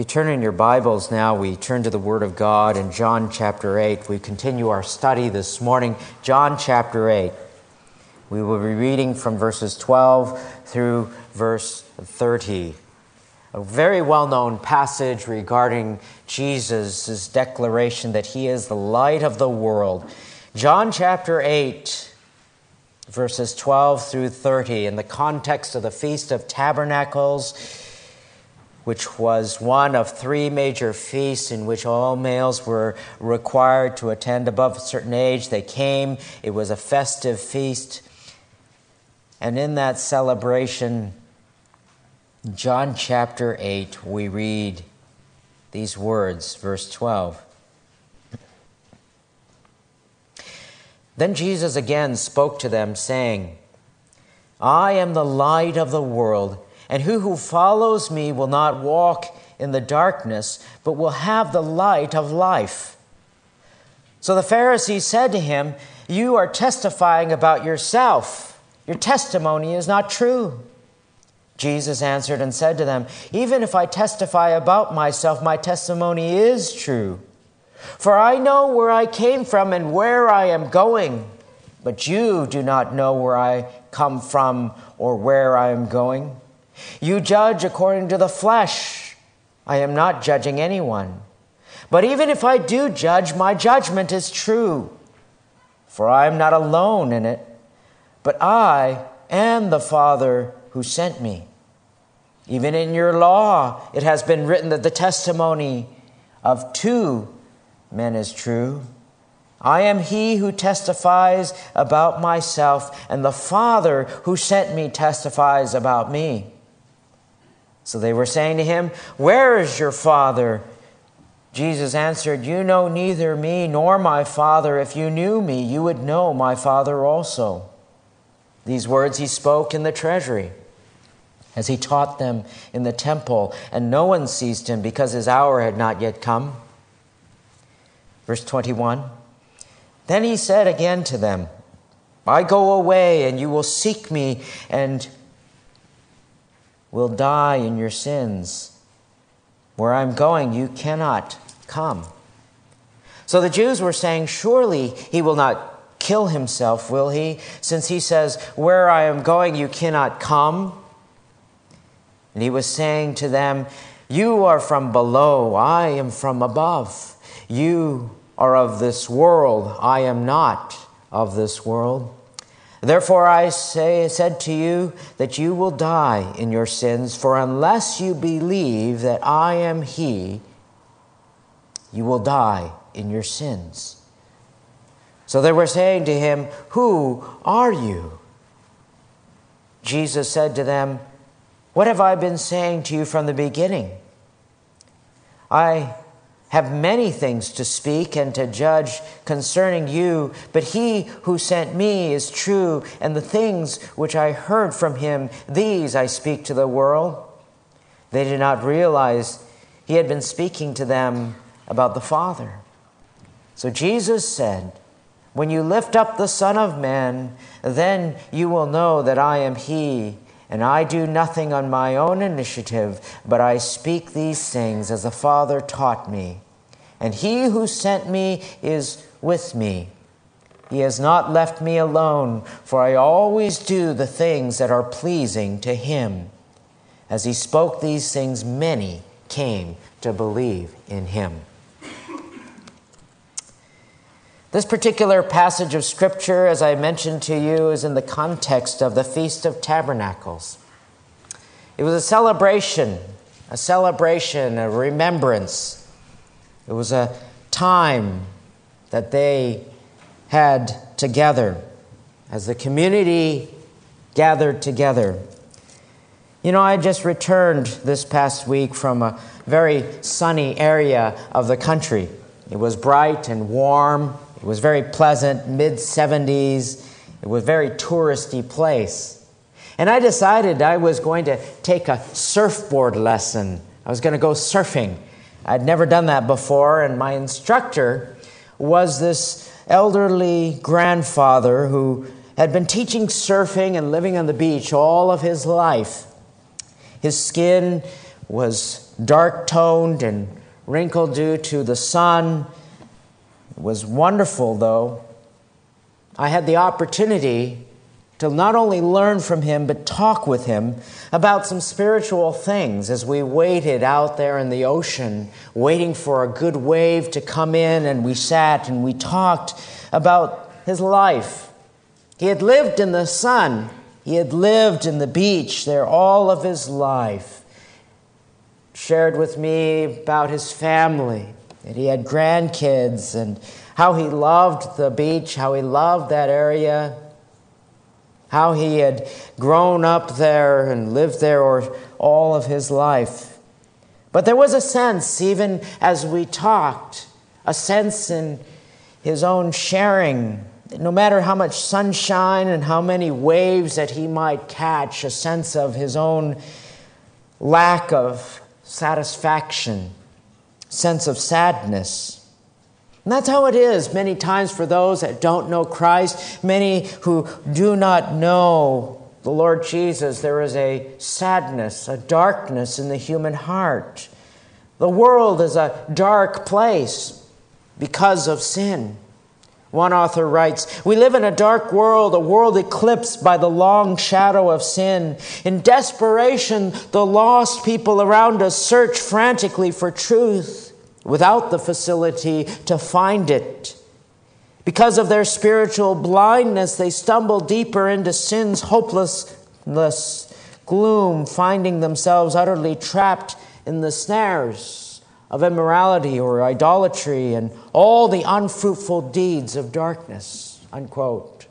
you turn in your Bibles now, we turn to the Word of God in John chapter 8. We continue our study this morning, John chapter 8. We will be reading from verses 12 through verse 30. A very well known passage regarding Jesus' declaration that he is the light of the world. John chapter 8, verses 12 through 30, in the context of the Feast of Tabernacles which was one of three major feasts in which all males were required to attend above a certain age. They came, it was a festive feast. And in that celebration, John chapter 8, we read these words, verse 12. Then Jesus again spoke to them, saying, I am the light of the world and who who follows me will not walk in the darkness, but will have the light of life. So the Pharisees said to him, You are testifying about yourself. Your testimony is not true. Jesus answered and said to them, Even if I testify about myself, my testimony is true. For I know where I came from and where I am going, but you do not know where I come from or where I am going. You judge according to the flesh. I am not judging anyone. But even if I do judge, my judgment is true. For I am not alone in it, but I and the Father who sent me. Even in your law, it has been written that the testimony of two men is true. I am he who testifies about myself, and the Father who sent me testifies about me. So they were saying to him, Where is your Father? Jesus answered, You know neither me nor my Father. If you knew me, you would know my Father also. These words he spoke in the treasury as he taught them in the temple, and no one seized him because his hour had not yet come. Verse 21 Then he said again to them, I go away, and you will seek me, and will die in your sins. Where I'm going, you cannot come. So the Jews were saying, Surely he will not kill himself, will he? Since he says, Where I am going, you cannot come. And he was saying to them, You are from below, I am from above. You are of this world, I am not of this world. Therefore, I say, said to you that you will die in your sins, for unless you believe that I am He, you will die in your sins. So they were saying to him, Who are you? Jesus said to them, What have I been saying to you from the beginning? I have many things to speak and to judge concerning you, but he who sent me is true, and the things which I heard from him, these I speak to the world. They did not realize he had been speaking to them about the Father. So Jesus said, When you lift up the Son of Man, then you will know that I am he and I do nothing on my own initiative, but I speak these things as the Father taught me. And he who sent me is with me. He has not left me alone, for I always do the things that are pleasing to him. As he spoke these things, many came to believe in him. This particular passage of Scripture, as I mentioned to you, is in the context of the Feast of Tabernacles. It was a celebration, a celebration, a remembrance. It was a time that they had together as the community gathered together. You know, I just returned this past week from a very sunny area of the country. It was bright and warm. It was very pleasant, mid 70s. It was a very touristy place. And I decided I was going to take a surfboard lesson. I was going to go surfing. I'd never done that before, and my instructor was this elderly grandfather who had been teaching surfing and living on the beach all of his life. His skin was dark toned and wrinkled due to the sun. It was wonderful, though. I had the opportunity to not only learn from him, but talk with him about some spiritual things as we waited out there in the ocean, waiting for a good wave to come in, and we sat and we talked about his life. He had lived in the sun, he had lived in the beach there all of his life. Shared with me about his family, that he had grandkids, and how he loved the beach, how he loved that area how he had grown up there and lived there all of his life. But there was a sense, even as we talked, a sense in his own sharing, no matter how much sunshine and how many waves that he might catch, a sense of his own lack of satisfaction, sense of sadness. And that's how it is many times for those that don't know Christ, many who do not know the Lord Jesus. There is a sadness, a darkness in the human heart. The world is a dark place because of sin. One author writes, We live in a dark world, a world eclipsed by the long shadow of sin. In desperation, the lost people around us search frantically for truth without the facility to find it. Because of their spiritual blindness, they stumble deeper into sin's hopelessness, gloom, finding themselves utterly trapped in the snares of immorality or idolatry and all the unfruitful deeds of darkness. Unquote.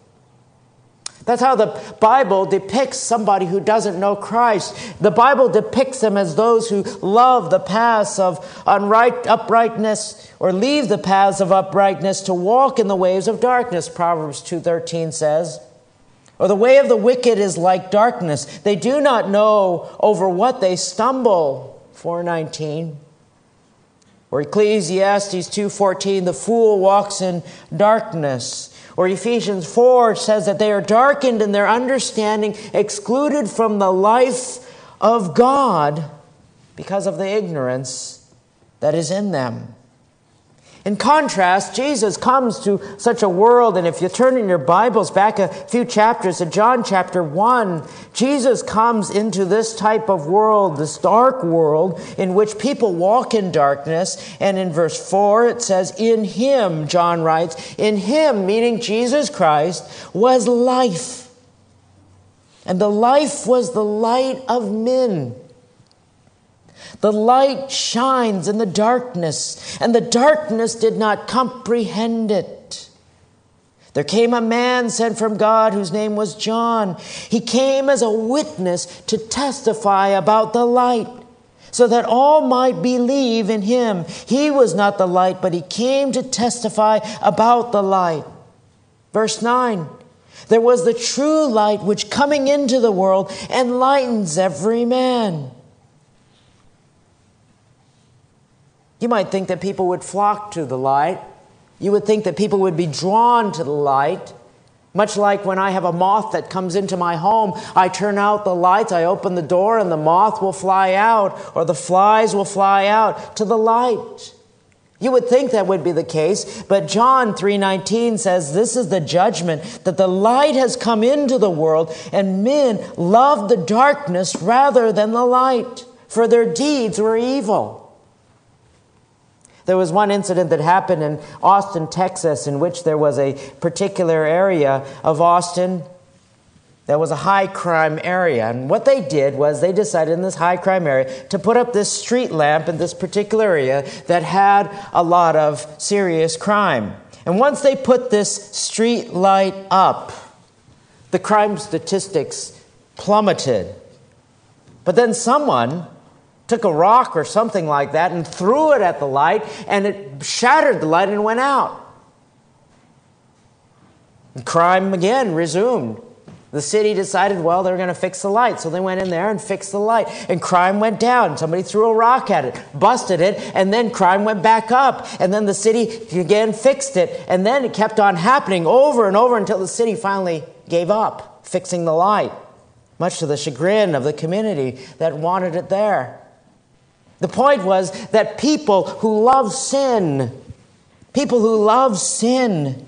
That's how the Bible depicts somebody who doesn't know Christ. The Bible depicts them as those who love the paths of unright, uprightness or leave the paths of uprightness to walk in the ways of darkness, Proverbs 2.13 says. Or the way of the wicked is like darkness. They do not know over what they stumble, 419. Or Ecclesiastes 2.14, the fool walks in darkness. Or Ephesians 4 says that they are darkened in their understanding, excluded from the life of God because of the ignorance that is in them. In contrast, Jesus comes to such a world, and if you turn in your Bibles back a few chapters to John chapter 1, Jesus comes into this type of world, this dark world, in which people walk in darkness. And in verse 4, it says, In him, John writes, in him, meaning Jesus Christ, was life. And the life was the light of men. The light shines in the darkness, and the darkness did not comprehend it. There came a man sent from God whose name was John. He came as a witness to testify about the light, so that all might believe in him. He was not the light, but he came to testify about the light. Verse 9 There was the true light which coming into the world enlightens every man. You might think that people would flock to the light. You would think that people would be drawn to the light. Much like when I have a moth that comes into my home, I turn out the lights, I open the door, and the moth will fly out, or the flies will fly out to the light. You would think that would be the case, but John 3:19 says this is the judgment that the light has come into the world and men love the darkness rather than the light, for their deeds were evil. There was one incident that happened in Austin, Texas, in which there was a particular area of Austin that was a high crime area. And what they did was they decided in this high crime area to put up this street lamp in this particular area that had a lot of serious crime. And once they put this street light up, the crime statistics plummeted. But then someone took a rock or something like that and threw it at the light, and it shattered the light and went out. And crime again resumed. The city decided, well, they're going to fix the light. So they went in there and fixed the light. And crime went down. Somebody threw a rock at it, busted it, and then crime went back up. And then the city again fixed it. And then it kept on happening over and over until the city finally gave up fixing the light, much to the chagrin of the community that wanted it there. The point was that people who love sin, people who love sin,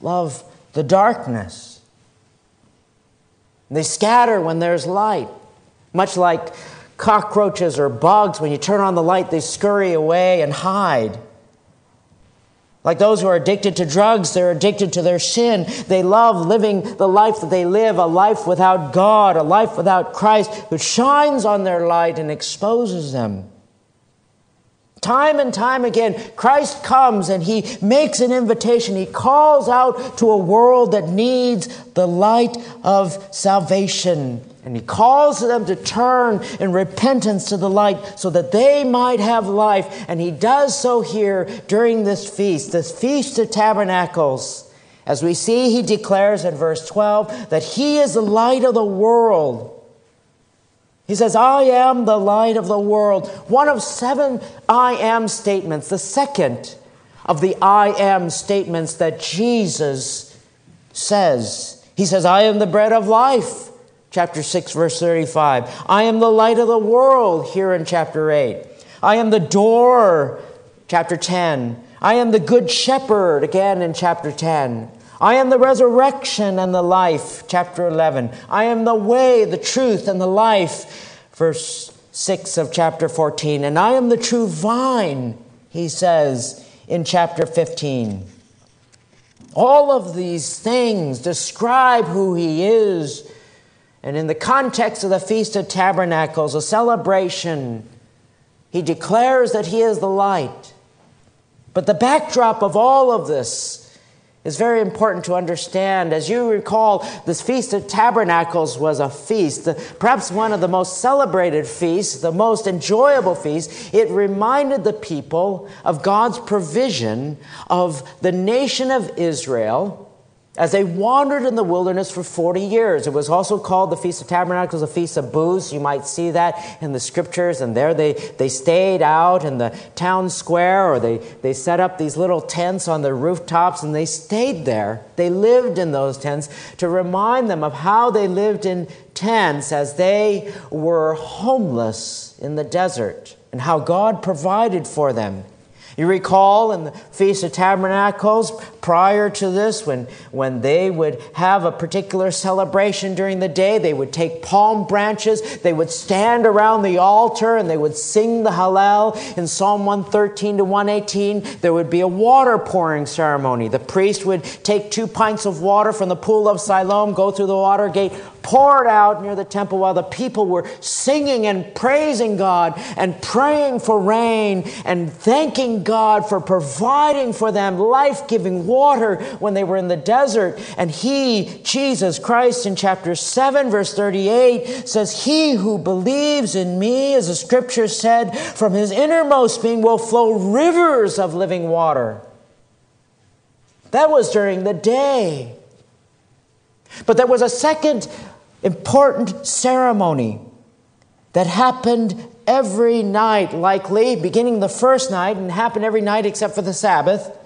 love the darkness. They scatter when there's light, much like cockroaches or bugs. When you turn on the light, they scurry away and hide. Like those who are addicted to drugs, they're addicted to their sin. They love living the life that they live, a life without God, a life without Christ, who shines on their light and exposes them. Time and time again, Christ comes and he makes an invitation. He calls out to a world that needs the light of salvation. And he calls them to turn in repentance to the light so that they might have life. And he does so here during this feast, this Feast of Tabernacles. As we see, he declares in verse 12 that he is the light of the world. He says, I am the light of the world. One of seven I am statements, the second of the I am statements that Jesus says. He says, I am the bread of life chapter 6, verse 35. I am the light of the world, here in chapter 8. I am the door, chapter 10. I am the good shepherd, again in chapter 10. I am the resurrection and the life, chapter 11. I am the way, the truth, and the life, verse 6 of chapter 14. And I am the true vine, he says in chapter 15. All of these things describe who he is and in the context of the Feast of Tabernacles, a celebration, he declares that he is the light. But the backdrop of all of this is very important to understand. As you recall, this Feast of Tabernacles was a feast, perhaps one of the most celebrated feasts, the most enjoyable feast. It reminded the people of God's provision of the nation of Israel as they wandered in the wilderness for 40 years. It was also called the Feast of Tabernacles, the Feast of Booths. You might see that in the scriptures. And there they, they stayed out in the town square or they, they set up these little tents on the rooftops and they stayed there. They lived in those tents to remind them of how they lived in tents as they were homeless in the desert and how God provided for them. You recall in the Feast of Tabernacles, prior to this, when, when they would have a particular celebration during the day, they would take palm branches, they would stand around the altar, and they would sing the Hallel. In Psalm 113 to 118, there would be a water pouring ceremony. The priest would take two pints of water from the pool of Siloam, go through the water gate, poured out near the temple while the people were singing and praising God and praying for rain and thanking God for providing for them life giving water when they were in the desert. And He, Jesus Christ, in chapter 7, verse 38, says, He who believes in me, as the scripture said, from his innermost being will flow rivers of living water. That was during the day. But there was a second important ceremony that happened every night, likely, beginning the first night and happened every night except for the Sabbath.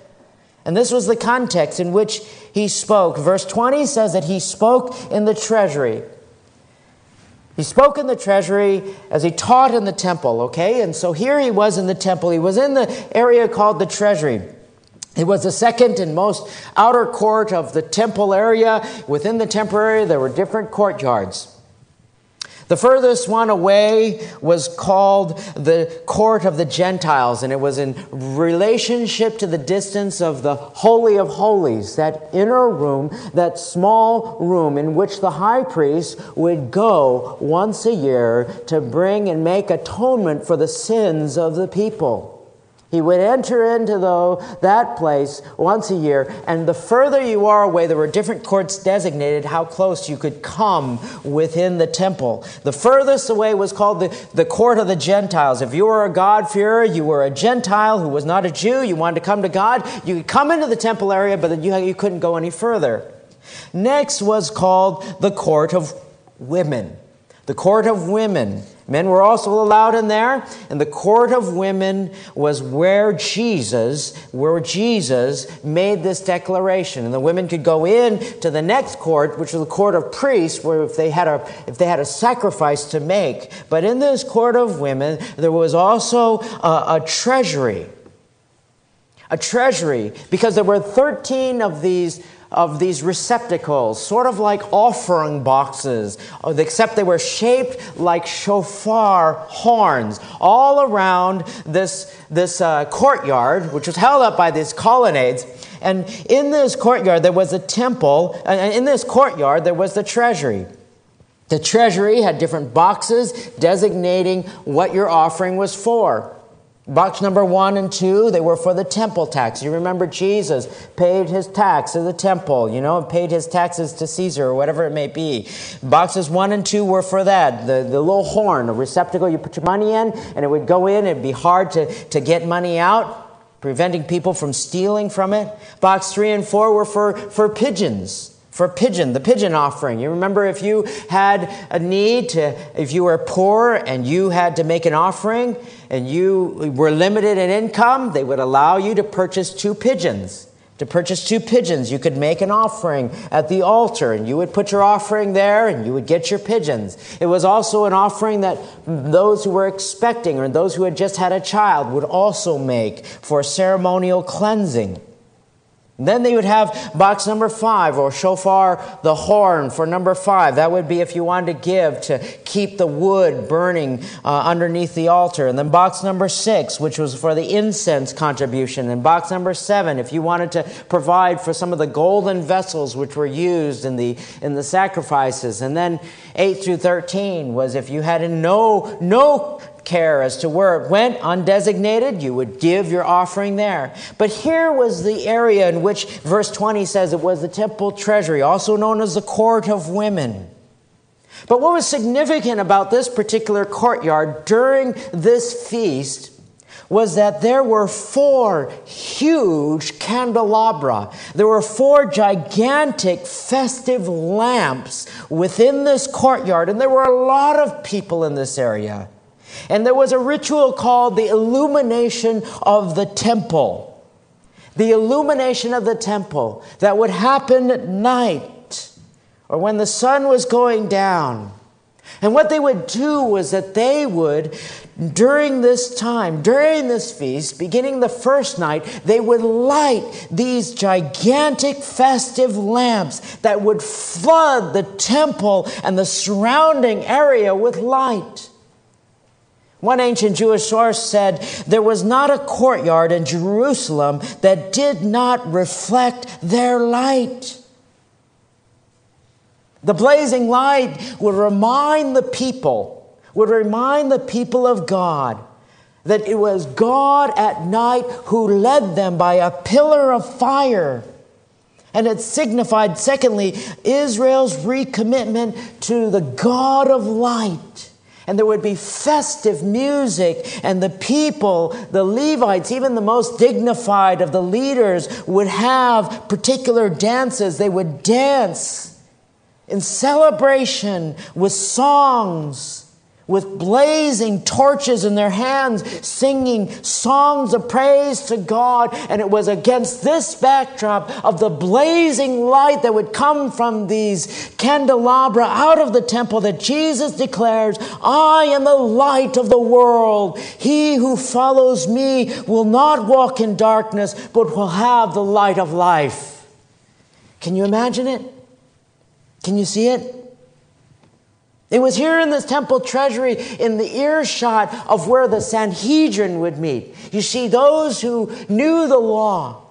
And this was the context in which he spoke. Verse 20 says that he spoke in the treasury. He spoke in the treasury as he taught in the temple, okay? And so here he was in the temple. He was in the area called the treasury. It was the second and most outer court of the temple area. Within the temple area, there were different courtyards. The furthest one away was called the court of the Gentiles, and it was in relationship to the distance of the Holy of Holies, that inner room, that small room in which the high priest would go once a year to bring and make atonement for the sins of the people. He would enter into though that place once a year, and the further you are away, there were different courts designated how close you could come within the temple. The furthest away was called the, the court of the Gentiles. If you were a God-fearer, you were a Gentile who was not a Jew, you wanted to come to God, you could come into the temple area, but you, you couldn't go any further. Next was called the court of women. The court of women Men were also allowed in there, and the court of women was where Jesus, where Jesus made this declaration. And the women could go in to the next court, which was the court of priests, where if they had a if they had a sacrifice to make. But in this court of women, there was also a, a treasury. A treasury, because there were 13 of these of these receptacles, sort of like offering boxes, except they were shaped like shofar horns all around this, this uh, courtyard, which was held up by these colonnades. And in this courtyard, there was a temple, and in this courtyard, there was the treasury. The treasury had different boxes designating what your offering was for. Box number one and two, they were for the temple tax. You remember Jesus paid his tax to the temple, you know, paid his taxes to Caesar or whatever it may be. Boxes one and two were for that. The, the little horn, a receptacle you put your money in, and it would go in. It'd be hard to, to get money out, preventing people from stealing from it. Box three and four were for, for pigeons for pigeon, the pigeon offering. You remember if you had a need to, if you were poor and you had to make an offering and you were limited in income, they would allow you to purchase two pigeons. To purchase two pigeons, you could make an offering at the altar and you would put your offering there and you would get your pigeons. It was also an offering that those who were expecting or those who had just had a child would also make for ceremonial cleansing. Then they would have box number five or shofar, the horn for number five. That would be if you wanted to give to keep the wood burning uh, underneath the altar. And then box number six, which was for the incense contribution. And box number seven, if you wanted to provide for some of the golden vessels which were used in the, in the sacrifices. And then eight through 13 was if you had no, no care as to where it went, undesignated, you would give your offering there. But here was the area in which verse 20 says it was the temple treasury, also known as the court of women. But what was significant about this particular courtyard during this feast was that there were four huge candelabra. There were four gigantic festive lamps within this courtyard, and there were a lot of people in this area. And there was a ritual called the illumination of the temple. The illumination of the temple that would happen at night or when the sun was going down. And what they would do was that they would, during this time, during this feast, beginning the first night, they would light these gigantic festive lamps that would flood the temple and the surrounding area with light. One ancient Jewish source said there was not a courtyard in Jerusalem that did not reflect their light. The blazing light would remind the people, would remind the people of God that it was God at night who led them by a pillar of fire. And it signified, secondly, Israel's recommitment to the God of light and there would be festive music, and the people, the Levites, even the most dignified of the leaders, would have particular dances. They would dance in celebration with songs with blazing torches in their hands, singing songs of praise to God. And it was against this backdrop of the blazing light that would come from these candelabra out of the temple that Jesus declares, I am the light of the world. He who follows me will not walk in darkness, but will have the light of life. Can you imagine it? Can you see it? It was here in this temple treasury, in the earshot of where the Sanhedrin would meet. You see, those who knew the law,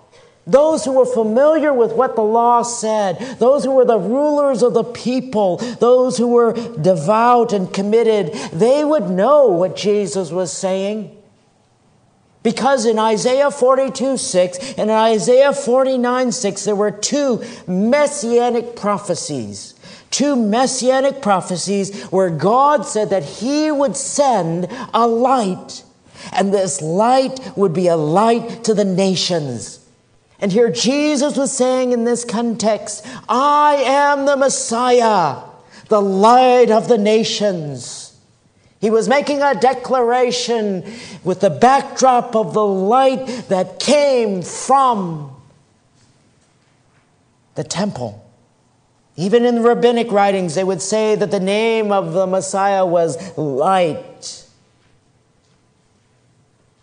those who were familiar with what the law said, those who were the rulers of the people, those who were devout and committed, they would know what Jesus was saying. Because in Isaiah 42 6 and in Isaiah 49 6, there were two messianic prophecies two messianic prophecies where God said that He would send a light, and this light would be a light to the nations. And here Jesus was saying in this context, I am the Messiah, the light of the nations. He was making a declaration with the backdrop of the light that came from the temple. Even in the rabbinic writings, they would say that the name of the Messiah was light.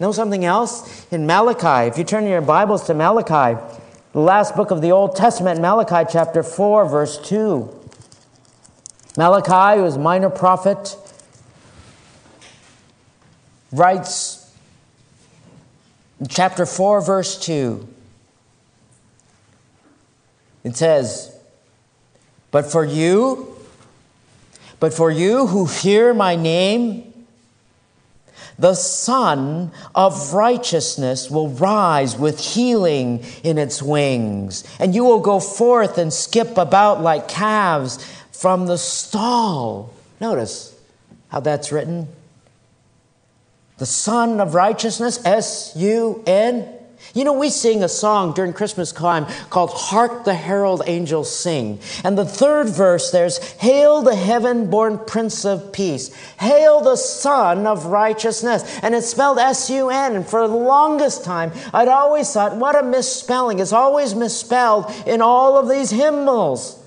Know something else? In Malachi, if you turn your Bibles to Malachi, the last book of the Old Testament, Malachi chapter 4, verse 2. Malachi, who is minor prophet, writes chapter 4, verse 2. It says, but for you, but for you who fear my name, the Sun of righteousness will rise with healing in its wings, and you will go forth and skip about like calves from the stall. Notice how that's written. The Sun of righteousness, S U N you know, we sing a song during Christmas time called Hark the Herald Angels Sing. And the third verse there's Hail the heaven born Prince of Peace. Hail the Sun of Righteousness. And it's spelled S U N. And for the longest time, I'd always thought, what a misspelling. It's always misspelled in all of these hymnals.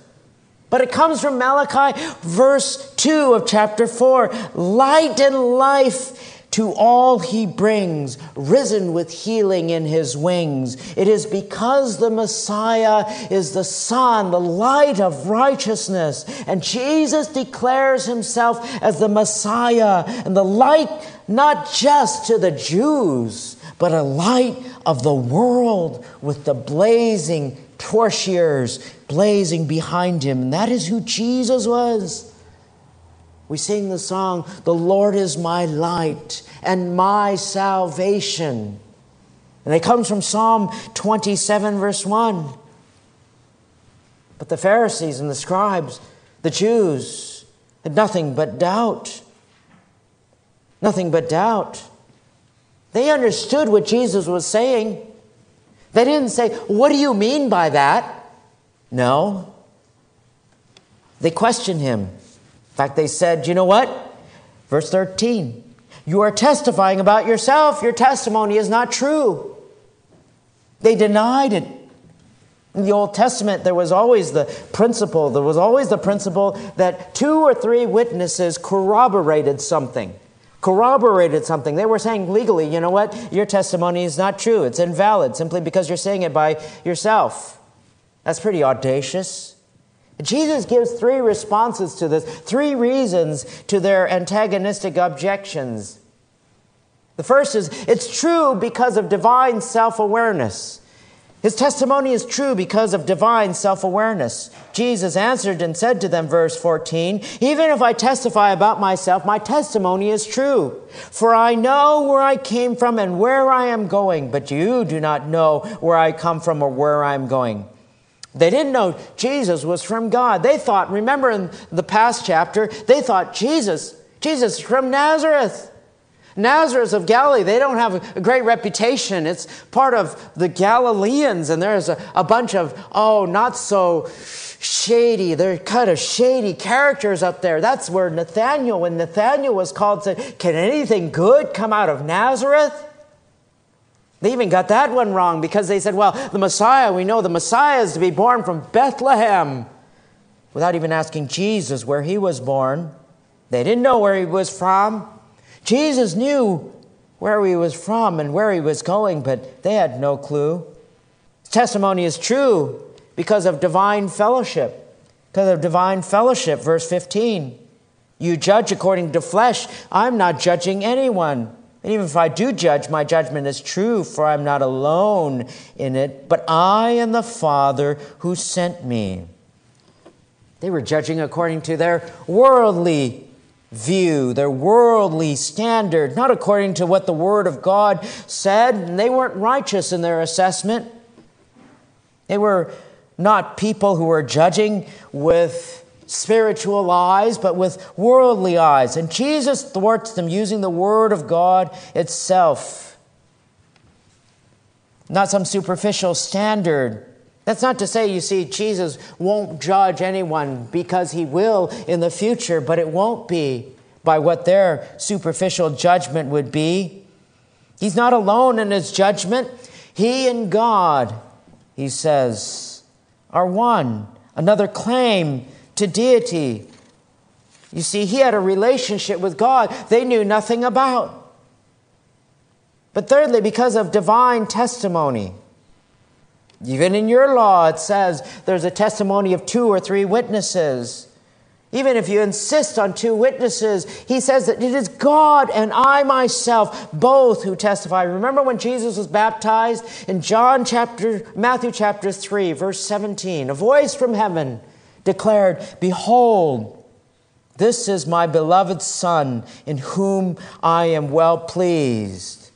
But it comes from Malachi, verse 2 of chapter 4. Light and life to all he brings, risen with healing in his wings. It is because the Messiah is the Sun, the light of righteousness. And Jesus declares himself as the Messiah and the light not just to the Jews, but a light of the world with the blazing torch blazing behind him. And that is who Jesus was. We sing the song, The Lord is my light and my salvation. And it comes from Psalm 27, verse 1. But the Pharisees and the scribes, the Jews, had nothing but doubt. Nothing but doubt. They understood what Jesus was saying. They didn't say, What do you mean by that? No. They questioned him. In fact, they said, You know what? Verse 13 you are testifying about yourself. Your testimony is not true. They denied it. In the Old Testament, there was always the principle, there was always the principle that two or three witnesses corroborated something. Corroborated something. They were saying legally, you know what? Your testimony is not true. It's invalid simply because you're saying it by yourself. That's pretty audacious. Jesus gives three responses to this, three reasons to their antagonistic objections. The first is it's true because of divine self awareness. His testimony is true because of divine self awareness. Jesus answered and said to them, verse 14, Even if I testify about myself, my testimony is true. For I know where I came from and where I am going, but you do not know where I come from or where I am going. They didn't know Jesus was from God. They thought, remember in the past chapter, they thought Jesus, Jesus from Nazareth. Nazareth of Galilee, they don't have a great reputation. It's part of the Galileans, and there's a, a bunch of, oh, not so shady, they're kind of shady characters up there. That's where Nathaniel, when Nathaniel was called, said, Can anything good come out of Nazareth? They even got that one wrong because they said, well, the Messiah, we know the Messiah is to be born from Bethlehem, without even asking Jesus where he was born. They didn't know where he was from. Jesus knew where he was from and where he was going, but they had no clue. Testimony is true because of divine fellowship. Because of divine fellowship, verse 15. You judge according to flesh. I'm not judging anyone. And even if I do judge, my judgment is true, for I'm not alone in it, but I and the Father who sent me. They were judging according to their worldly view, their worldly standard, not according to what the Word of God said. And they weren't righteous in their assessment. They were not people who were judging with spiritual eyes, but with worldly eyes. And Jesus thwarts them using the Word of God itself, not some superficial standard. That's not to say, you see, Jesus won't judge anyone because he will in the future, but it won't be by what their superficial judgment would be. He's not alone in his judgment. He and God, he says, are one. Another claim to deity. You see, he had a relationship with God they knew nothing about. But thirdly, because of divine testimony. Even in your law, it says there's a testimony of two or three witnesses. Even if you insist on two witnesses, he says that it is God and I myself, both who testify. Remember when Jesus was baptized in John chapter, Matthew chapter 3, verse 17, a voice from heaven declared, Behold, this is my beloved Son, in whom I am well pleased.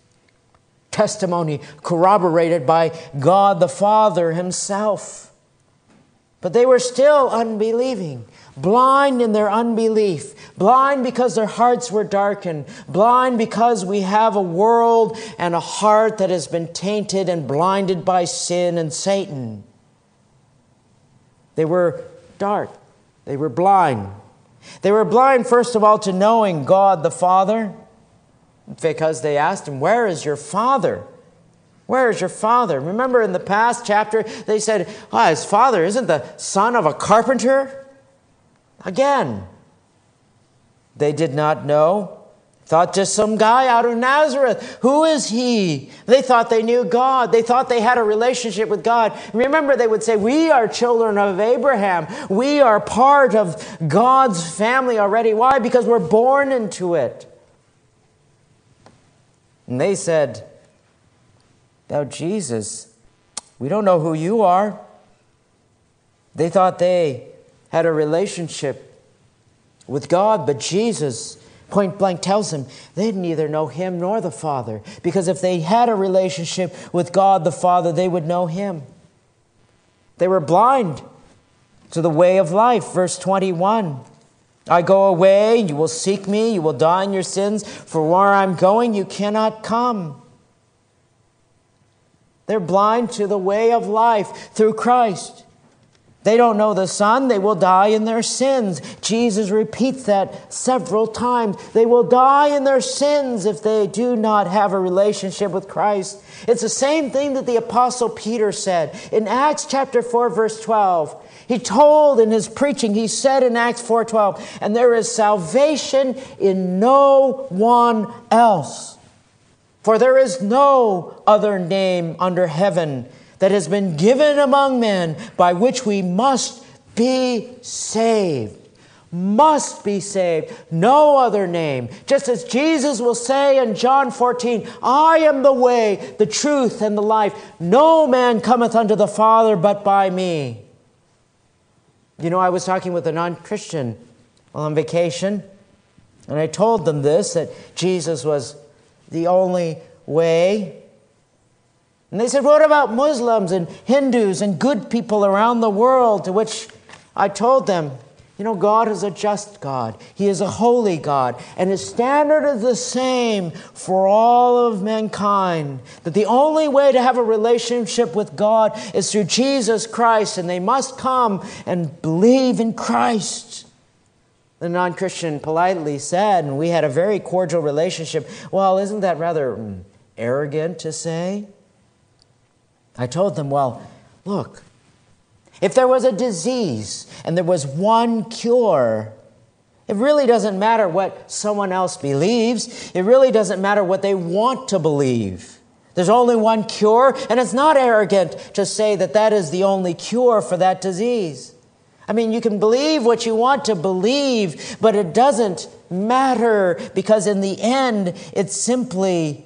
Testimony corroborated by God the Father Himself. But they were still unbelieving blind in their unbelief, blind because their hearts were darkened, blind because we have a world and a heart that has been tainted and blinded by sin and Satan. They were dark, they were blind. They were blind, first of all, to knowing God the Father, because they asked him, Where is your Father? Where is your father? Remember in the past chapter, they said, oh, his father isn't the son of a carpenter? Again, they did not know. Thought just some guy out of Nazareth. Who is he? They thought they knew God. They thought they had a relationship with God. Remember, they would say, We are children of Abraham. We are part of God's family already. Why? Because we're born into it. And they said, Thou Jesus, we don't know who you are. They thought they had a relationship with God, but Jesus point blank tells them they neither know him nor the Father. Because if they had a relationship with God the Father, they would know him. They were blind to the way of life. Verse 21 I go away, you will seek me, you will die in your sins, for where I'm going, you cannot come. They're blind to the way of life through Christ. They don't know the Son, they will die in their sins. Jesus repeats that several times. They will die in their sins if they do not have a relationship with Christ. It's the same thing that the Apostle Peter said in Acts chapter 4, verse 12. He told in his preaching, he said in Acts 4:12, and there is salvation in no one else. For there is no other name under heaven that has been given among men by which we must be saved. Must be saved. No other name. Just as Jesus will say in John 14, I am the way, the truth, and the life. No man cometh unto the Father but by me. You know, I was talking with a non Christian while on vacation, and I told them this that Jesus was the only way, and they said, What about Muslims and Hindus and good people around the world? To which I told them, You know, God is a just God, He is a holy God, and His standard is the same for all of mankind. That the only way to have a relationship with God is through Jesus Christ, and they must come and believe in Christ. The non Christian politely said, and we had a very cordial relationship. Well, isn't that rather mm, arrogant to say? I told them, well, look, if there was a disease and there was one cure, it really doesn't matter what someone else believes. It really doesn't matter what they want to believe. There's only one cure, and it's not arrogant to say that that is the only cure for that disease. I mean, you can believe what you want to believe, but it doesn't matter because in the end, it's simply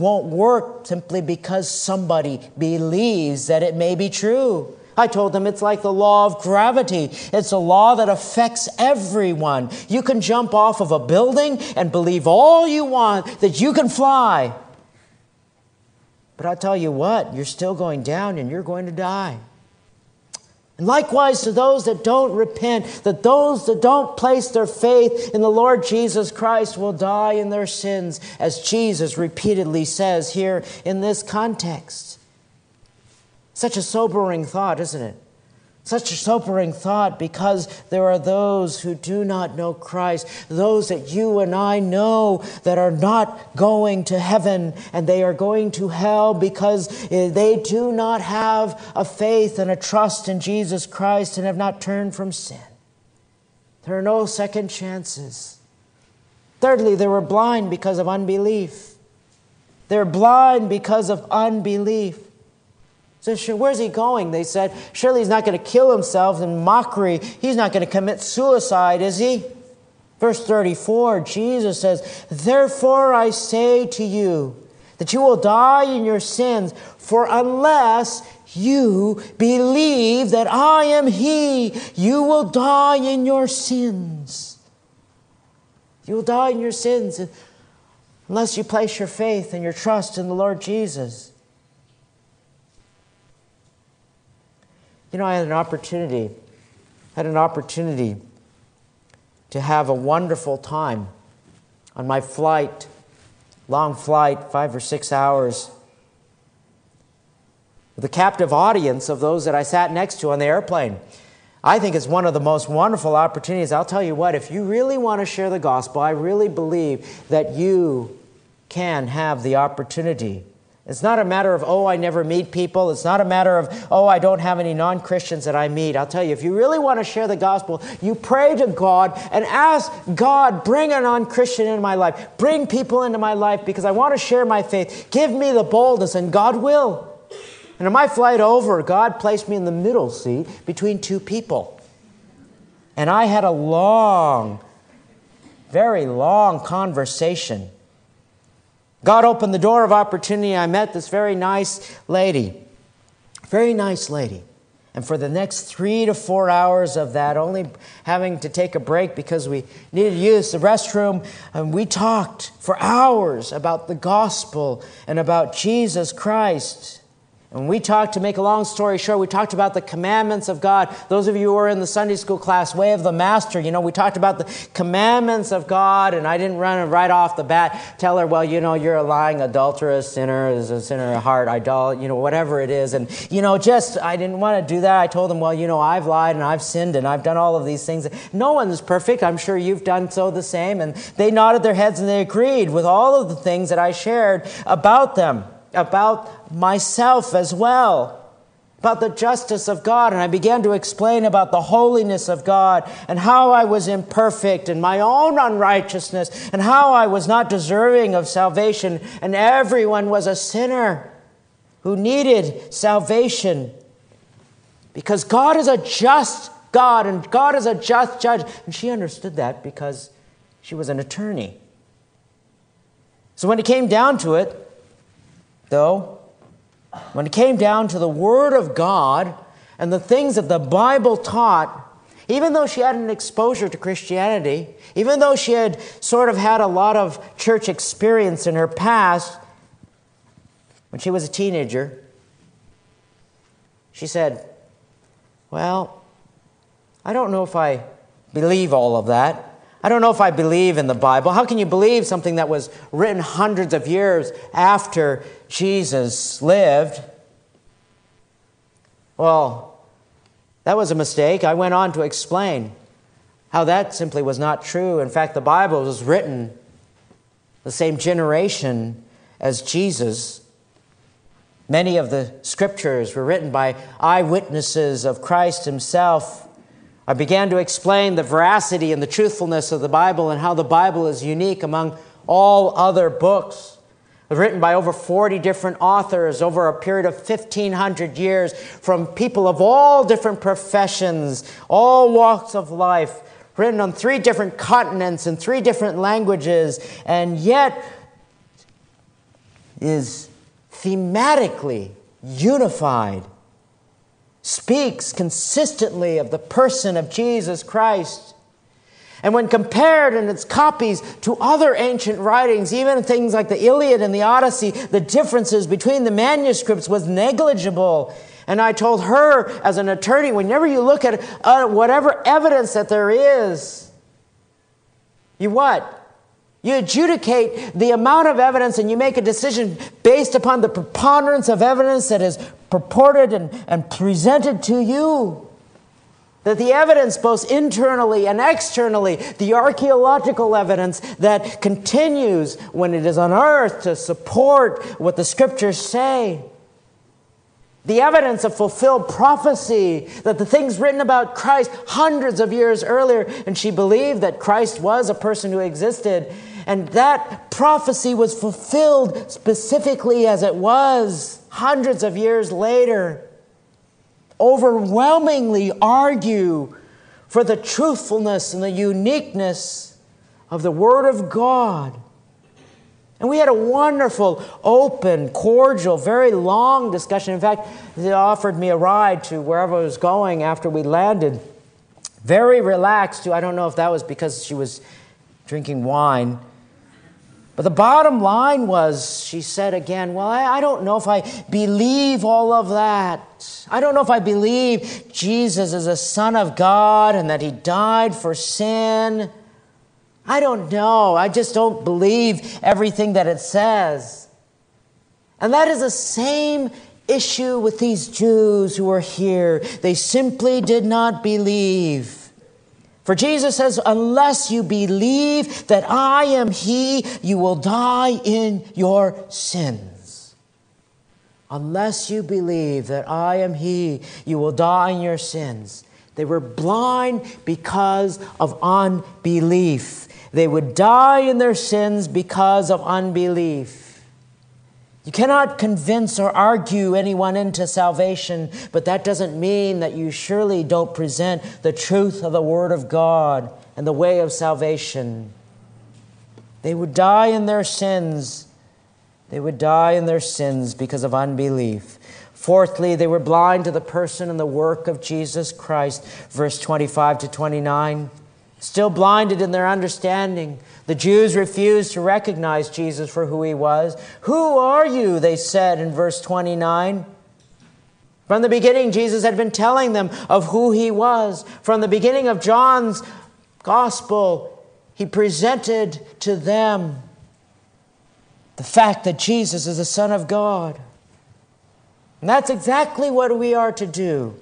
won't work simply because somebody believes that it may be true. I told them it's like the law of gravity. It's a law that affects everyone. You can jump off of a building and believe all you want that you can fly. But I tell you what, you're still going down and you're going to die. And likewise to those that don't repent, that those that don't place their faith in the Lord Jesus Christ will die in their sins, as Jesus repeatedly says here in this context. Such a sobering thought, isn't it? Such a sobering thought because there are those who do not know Christ, those that you and I know that are not going to heaven and they are going to hell because eh, they do not have a faith and a trust in Jesus Christ and have not turned from sin. There are no second chances. Thirdly, they were blind because of unbelief. They're blind because of unbelief. So, where's he going? They said, Surely he's not going to kill himself in mockery. He's not going to commit suicide, is he? Verse 34, Jesus says, Therefore I say to you that you will die in your sins, for unless you believe that I am He, you will die in your sins. You will die in your sins unless you place your faith and your trust in the Lord Jesus. You know, I had an opportunity, had an opportunity to have a wonderful time on my flight, long flight, five or six hours with a captive audience of those that I sat next to on the airplane. I think it's one of the most wonderful opportunities. I'll tell you what, if you really want to share the gospel, I really believe that you can have the opportunity. It's not a matter of, oh, I never meet people. It's not a matter of, oh, I don't have any non Christians that I meet. I'll tell you, if you really want to share the gospel, you pray to God and ask God, bring a non Christian into my life. Bring people into my life because I want to share my faith. Give me the boldness, and God will. And on my flight over, God placed me in the middle seat between two people. And I had a long, very long conversation. God opened the door of opportunity. I met this very nice lady. Very nice lady. And for the next three to four hours of that, only having to take a break because we needed to use the restroom, and we talked for hours about the gospel and about Jesus Christ. And we talked, to make a long story short, we talked about the commandments of God. Those of you who were in the Sunday school class, Way of the Master, you know, we talked about the commandments of God, and I didn't run right off the bat tell her, well, you know, you're a lying, adulterous sinner, is a sinner, a heart, idol, you know, whatever it is. And, you know, just, I didn't want to do that. I told them, well, you know, I've lied and I've sinned and I've done all of these things. No one's perfect. I'm sure you've done so the same. And they nodded their heads and they agreed with all of the things that I shared about them about myself as well, about the justice of God. And I began to explain about the holiness of God and how I was imperfect and my own unrighteousness and how I was not deserving of salvation and everyone was a sinner who needed salvation because God is a just God and God is a just judge. And she understood that because she was an attorney. So when it came down to it, though, when it came down to the Word of God and the things that the Bible taught, even though she had an exposure to Christianity, even though she had sort of had a lot of church experience in her past, when she was a teenager, she said, Well, I don't know if I believe all of that. I don't know if I believe in the Bible. How can you believe something that was written hundreds of years after Jesus lived? Well, that was a mistake. I went on to explain how that simply was not true. In fact, the Bible was written the same generation as Jesus. Many of the scriptures were written by eyewitnesses of Christ himself. I began to explain the veracity and the truthfulness of the Bible and how the Bible is unique among all other books. Written by over 40 different authors over a period of 1,500 years from people of all different professions, all walks of life, written on three different continents and three different languages, and yet is thematically unified speaks consistently of the person of Jesus Christ. And when compared in its copies to other ancient writings, even things like the Iliad and the Odyssey, the differences between the manuscripts was negligible. And I told her, as an attorney, whenever you look at uh, whatever evidence that there is, you what? You adjudicate the amount of evidence and you make a decision based upon the preponderance of evidence that is purported and, and presented to you. That the evidence, both internally and externally, the archaeological evidence that continues when it is unearthed to support what the scriptures say, the evidence of fulfilled prophecy, that the things written about Christ hundreds of years earlier, and she believed that Christ was a person who existed, and that prophecy was fulfilled specifically as it was hundreds of years later overwhelmingly argue for the truthfulness and the uniqueness of the Word of God. And we had a wonderful, open, cordial, very long discussion. In fact, they offered me a ride to wherever I was going after we landed. Very relaxed. I don't know if that was because she was drinking wine. But the bottom line was, she said again, Well, I, I, don't know if I believe all of that. I don't know if I believe Jesus is a Son of God and that He died for sin. I don't know. I just don't believe everything that it says. And that is the same issue with these Jews who are here. They simply did not believe. For Jesus says, Unless you believe that I am He, you will die in your sins. Unless you believe that I am He, you will die in your sins. They were blind because of unbelief. They would die in their sins because of unbelief. You cannot convince or argue anyone into salvation, but that doesn't mean that you surely don't present the truth of the Word of God and the way of salvation. They would die in their sins. They would die in their sins because of unbelief. Fourthly, they were blind to the person and the work of Jesus Christ. Verse 25 to 29. Still blinded in their understanding the Jews refused to recognize Jesus for who he was. Who are you? They said in verse 29. From the beginning, Jesus had been telling them of who he was. From the beginning of John's gospel, he presented to them the fact that Jesus is the Son of God. And that's exactly what we are to do.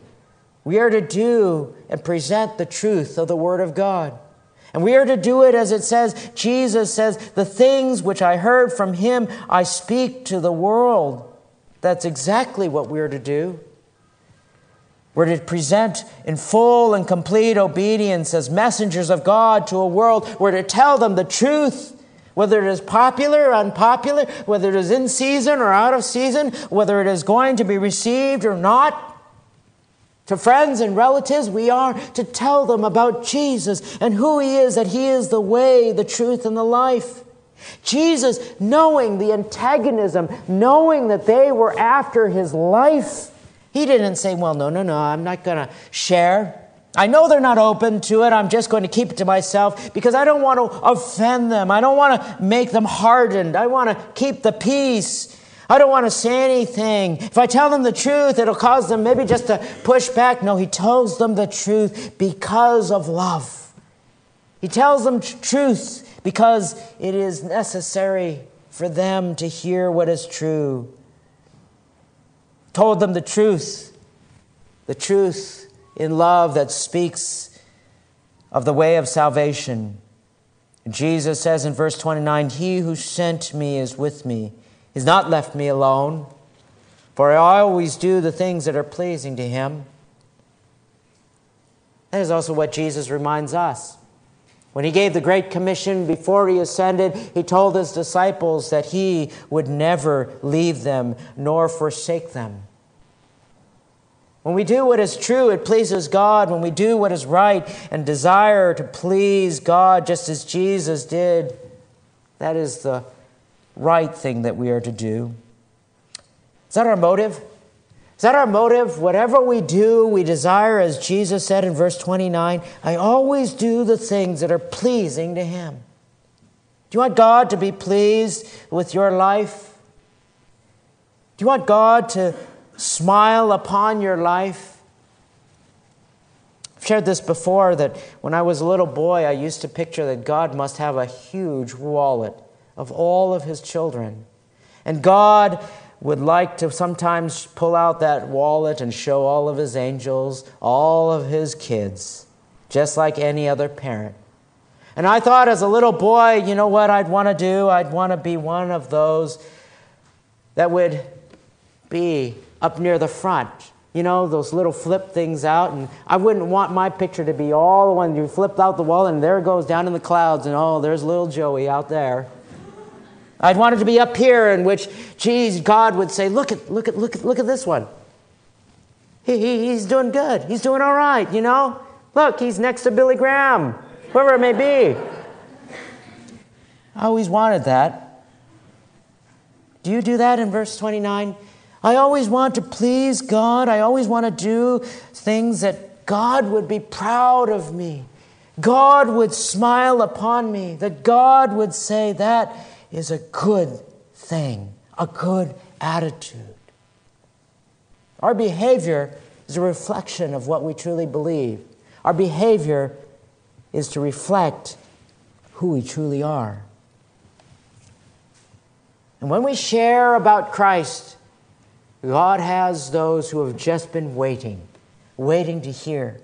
We are to do and present the truth of the Word of God. And we are to do it as it says, Jesus says, the things which I heard from him, I speak to the world. That's exactly what we're to do. We're to present in full and complete obedience as messengers of God to a world. We're to tell them the truth, whether it is popular or unpopular, whether it is in season or out of season, whether it is going to be received or not. To friends and relatives, we are to tell them about Jesus and who He is, that He is the way, the truth, and the life. Jesus, knowing the antagonism, knowing that they were after His life, He didn't say, Well, no, no, no, I'm not going to share. I know they're not open to it. I'm just going to keep it to myself because I don't want to offend them. I don't want to make them hardened. I want to keep the peace. I don't want to say anything. If I tell them the truth, it'll cause them maybe just to push back. No, he tells them the truth because of love. He tells them truth because it is necessary for them to hear what is true. Told them the truth, the truth in love that speaks of the way of salvation. Jesus says in verse 29 He who sent me is with me. He's not left me alone, for I always do the things that are pleasing to Him. That is also what Jesus reminds us. When he gave the Great Commission before he ascended, he told his disciples that he would never leave them nor forsake them. When we do what is true, it pleases God. When we do what is right and desire to please God, just as Jesus did, that is the right thing that we are to do. Is that our motive? Is that our motive? Whatever we do, we desire, as Jesus said in verse 29, I always do the things that are pleasing to Him. Do you want God to be pleased with your life? Do you want God to smile upon your life? I've shared this before that when I was a little boy, I used to picture that God must have a huge wallet of all of his children. And God would like to sometimes pull out that wallet and show all of his angels, all of his kids, just like any other parent. And I thought as a little boy, you know what I'd want to do? I'd want to be one of those that would be up near the front. You know, those little flip things out. And I wouldn't want my picture to be all the one you flipped out the wall and there it goes down in the clouds and oh, there's little Joey out there. I'd want it to be up here in which, geez, God would say, look at, look at, look at, look at this one. He, he, he's doing good. He's doing all right, you know? Look, he's next to Billy Graham, whoever it may be. I always wanted that. Do you do that in verse 29? I always want to please God. I always want to do things that God would be proud of me. God would smile upon me, that God would say, That is a good thing, a good attitude. Our behavior is a reflection of what we truly believe. Our behavior is to reflect who we truly are. And when we share about Christ, God has those who have just been waiting, waiting to hear.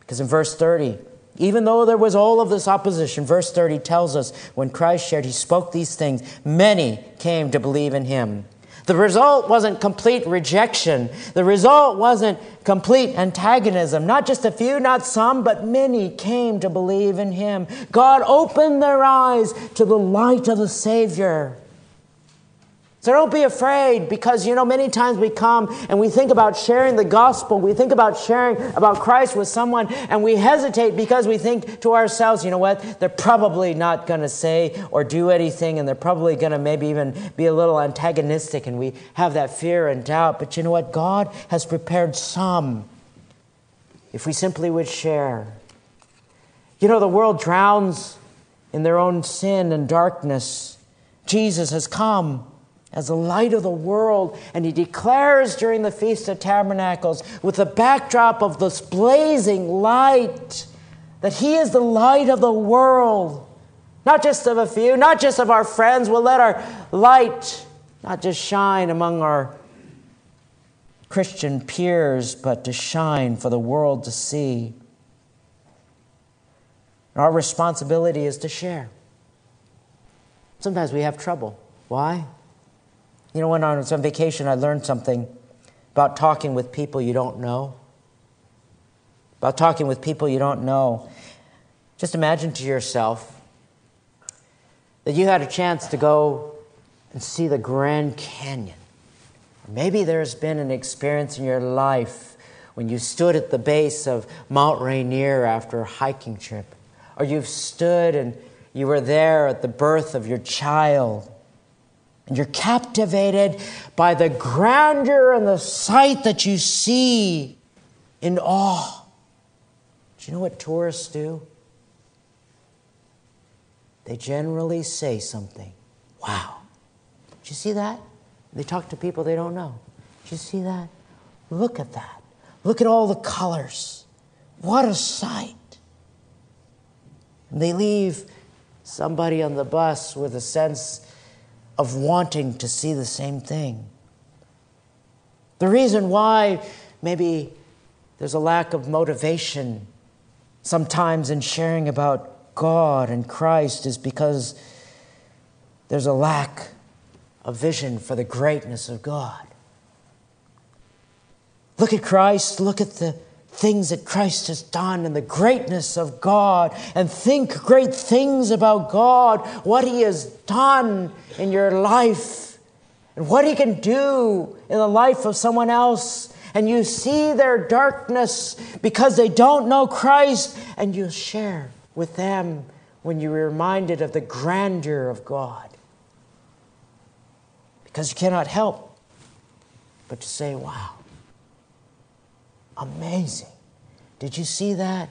Because in verse 30, even though there was all of this opposition, verse 30 tells us when Christ shared, he spoke these things, many came to believe in him. The result wasn't complete rejection. The result wasn't complete antagonism. Not just a few, not some, but many came to believe in him. God opened their eyes to the light of the Savior. So don't be afraid because, you know, many times we come and we think about sharing the gospel. We think about sharing about Christ with someone and we hesitate because we think to ourselves, you know what? They're probably not going to say or do anything and they're probably going to maybe even be a little antagonistic and we have that fear and doubt. But you know what? God has prepared some if we simply would share. You know, the world drowns in their own sin and darkness. Jesus has come as the light of the world. And he declares during the Feast of Tabernacles, with the backdrop of this blazing light, that he is the light of the world. Not just of a few, not just of our friends. We'll let our light not just shine among our Christian peers, but to shine for the world to see. our responsibility is to share. Sometimes we have trouble. Why? You know, when I was on vacation, I learned something about talking with people you don't know. About talking with people you don't know. Just imagine to yourself that you had a chance to go and see the Grand Canyon. Maybe there's been an experience in your life when you stood at the base of Mount Rainier after a hiking trip, or you've stood and you were there at the birth of your child and you're captivated by the grandeur and the sight that you see in awe. Do you know what tourists do? They generally say something. Wow. Did you see that? They talk to people they don't know. Did you see that? Look at that. Look at all the colors. What a sight. And they leave somebody on the bus with a sense of wanting to see the same thing. The reason why maybe there's a lack of motivation sometimes in sharing about God and Christ is because there's a lack of vision for the greatness of God. Look at Christ, look at the things that Christ has done and the greatness of God and think great things about God, what He has done in your life, and what He can do in the life of someone else. And you see their darkness because they don't know Christ, and you share with them when you're reminded of the grandeur of God. Because you cannot help but to say, wow. Amazing. Did you see that?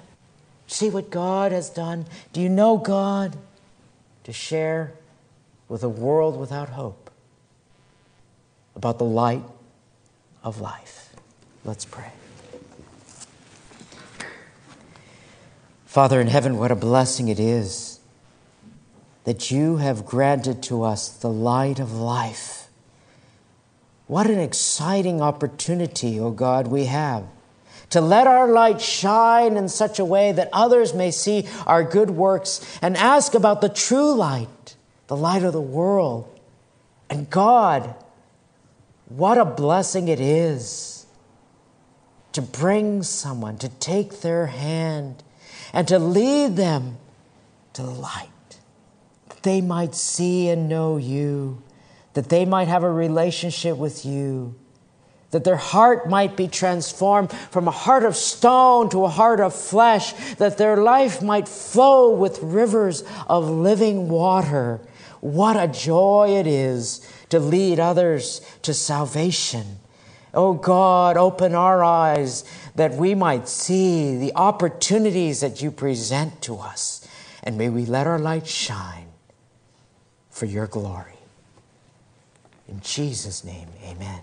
See what God has done? Do you know God? To share with a world without hope about the light of life. Let's pray. Father in heaven, what a blessing it is that you have granted to us the light of life What an exciting opportunity, O God, we have to let our light shine in such a way that others may see our good works and ask about the true light, the light of the world. And God, what a blessing it is to bring someone, to take their hand, and to lead them to the light, that they might see and know you, that they might have a relationship with you that their heart might be transformed from a heart of stone to a heart of flesh, that their life might flow with rivers of living water. What a joy it is to lead others to salvation. Oh God, open our eyes that we might see the opportunities that you present to us, and may we let our light shine for your glory. In Jesus' name, amen.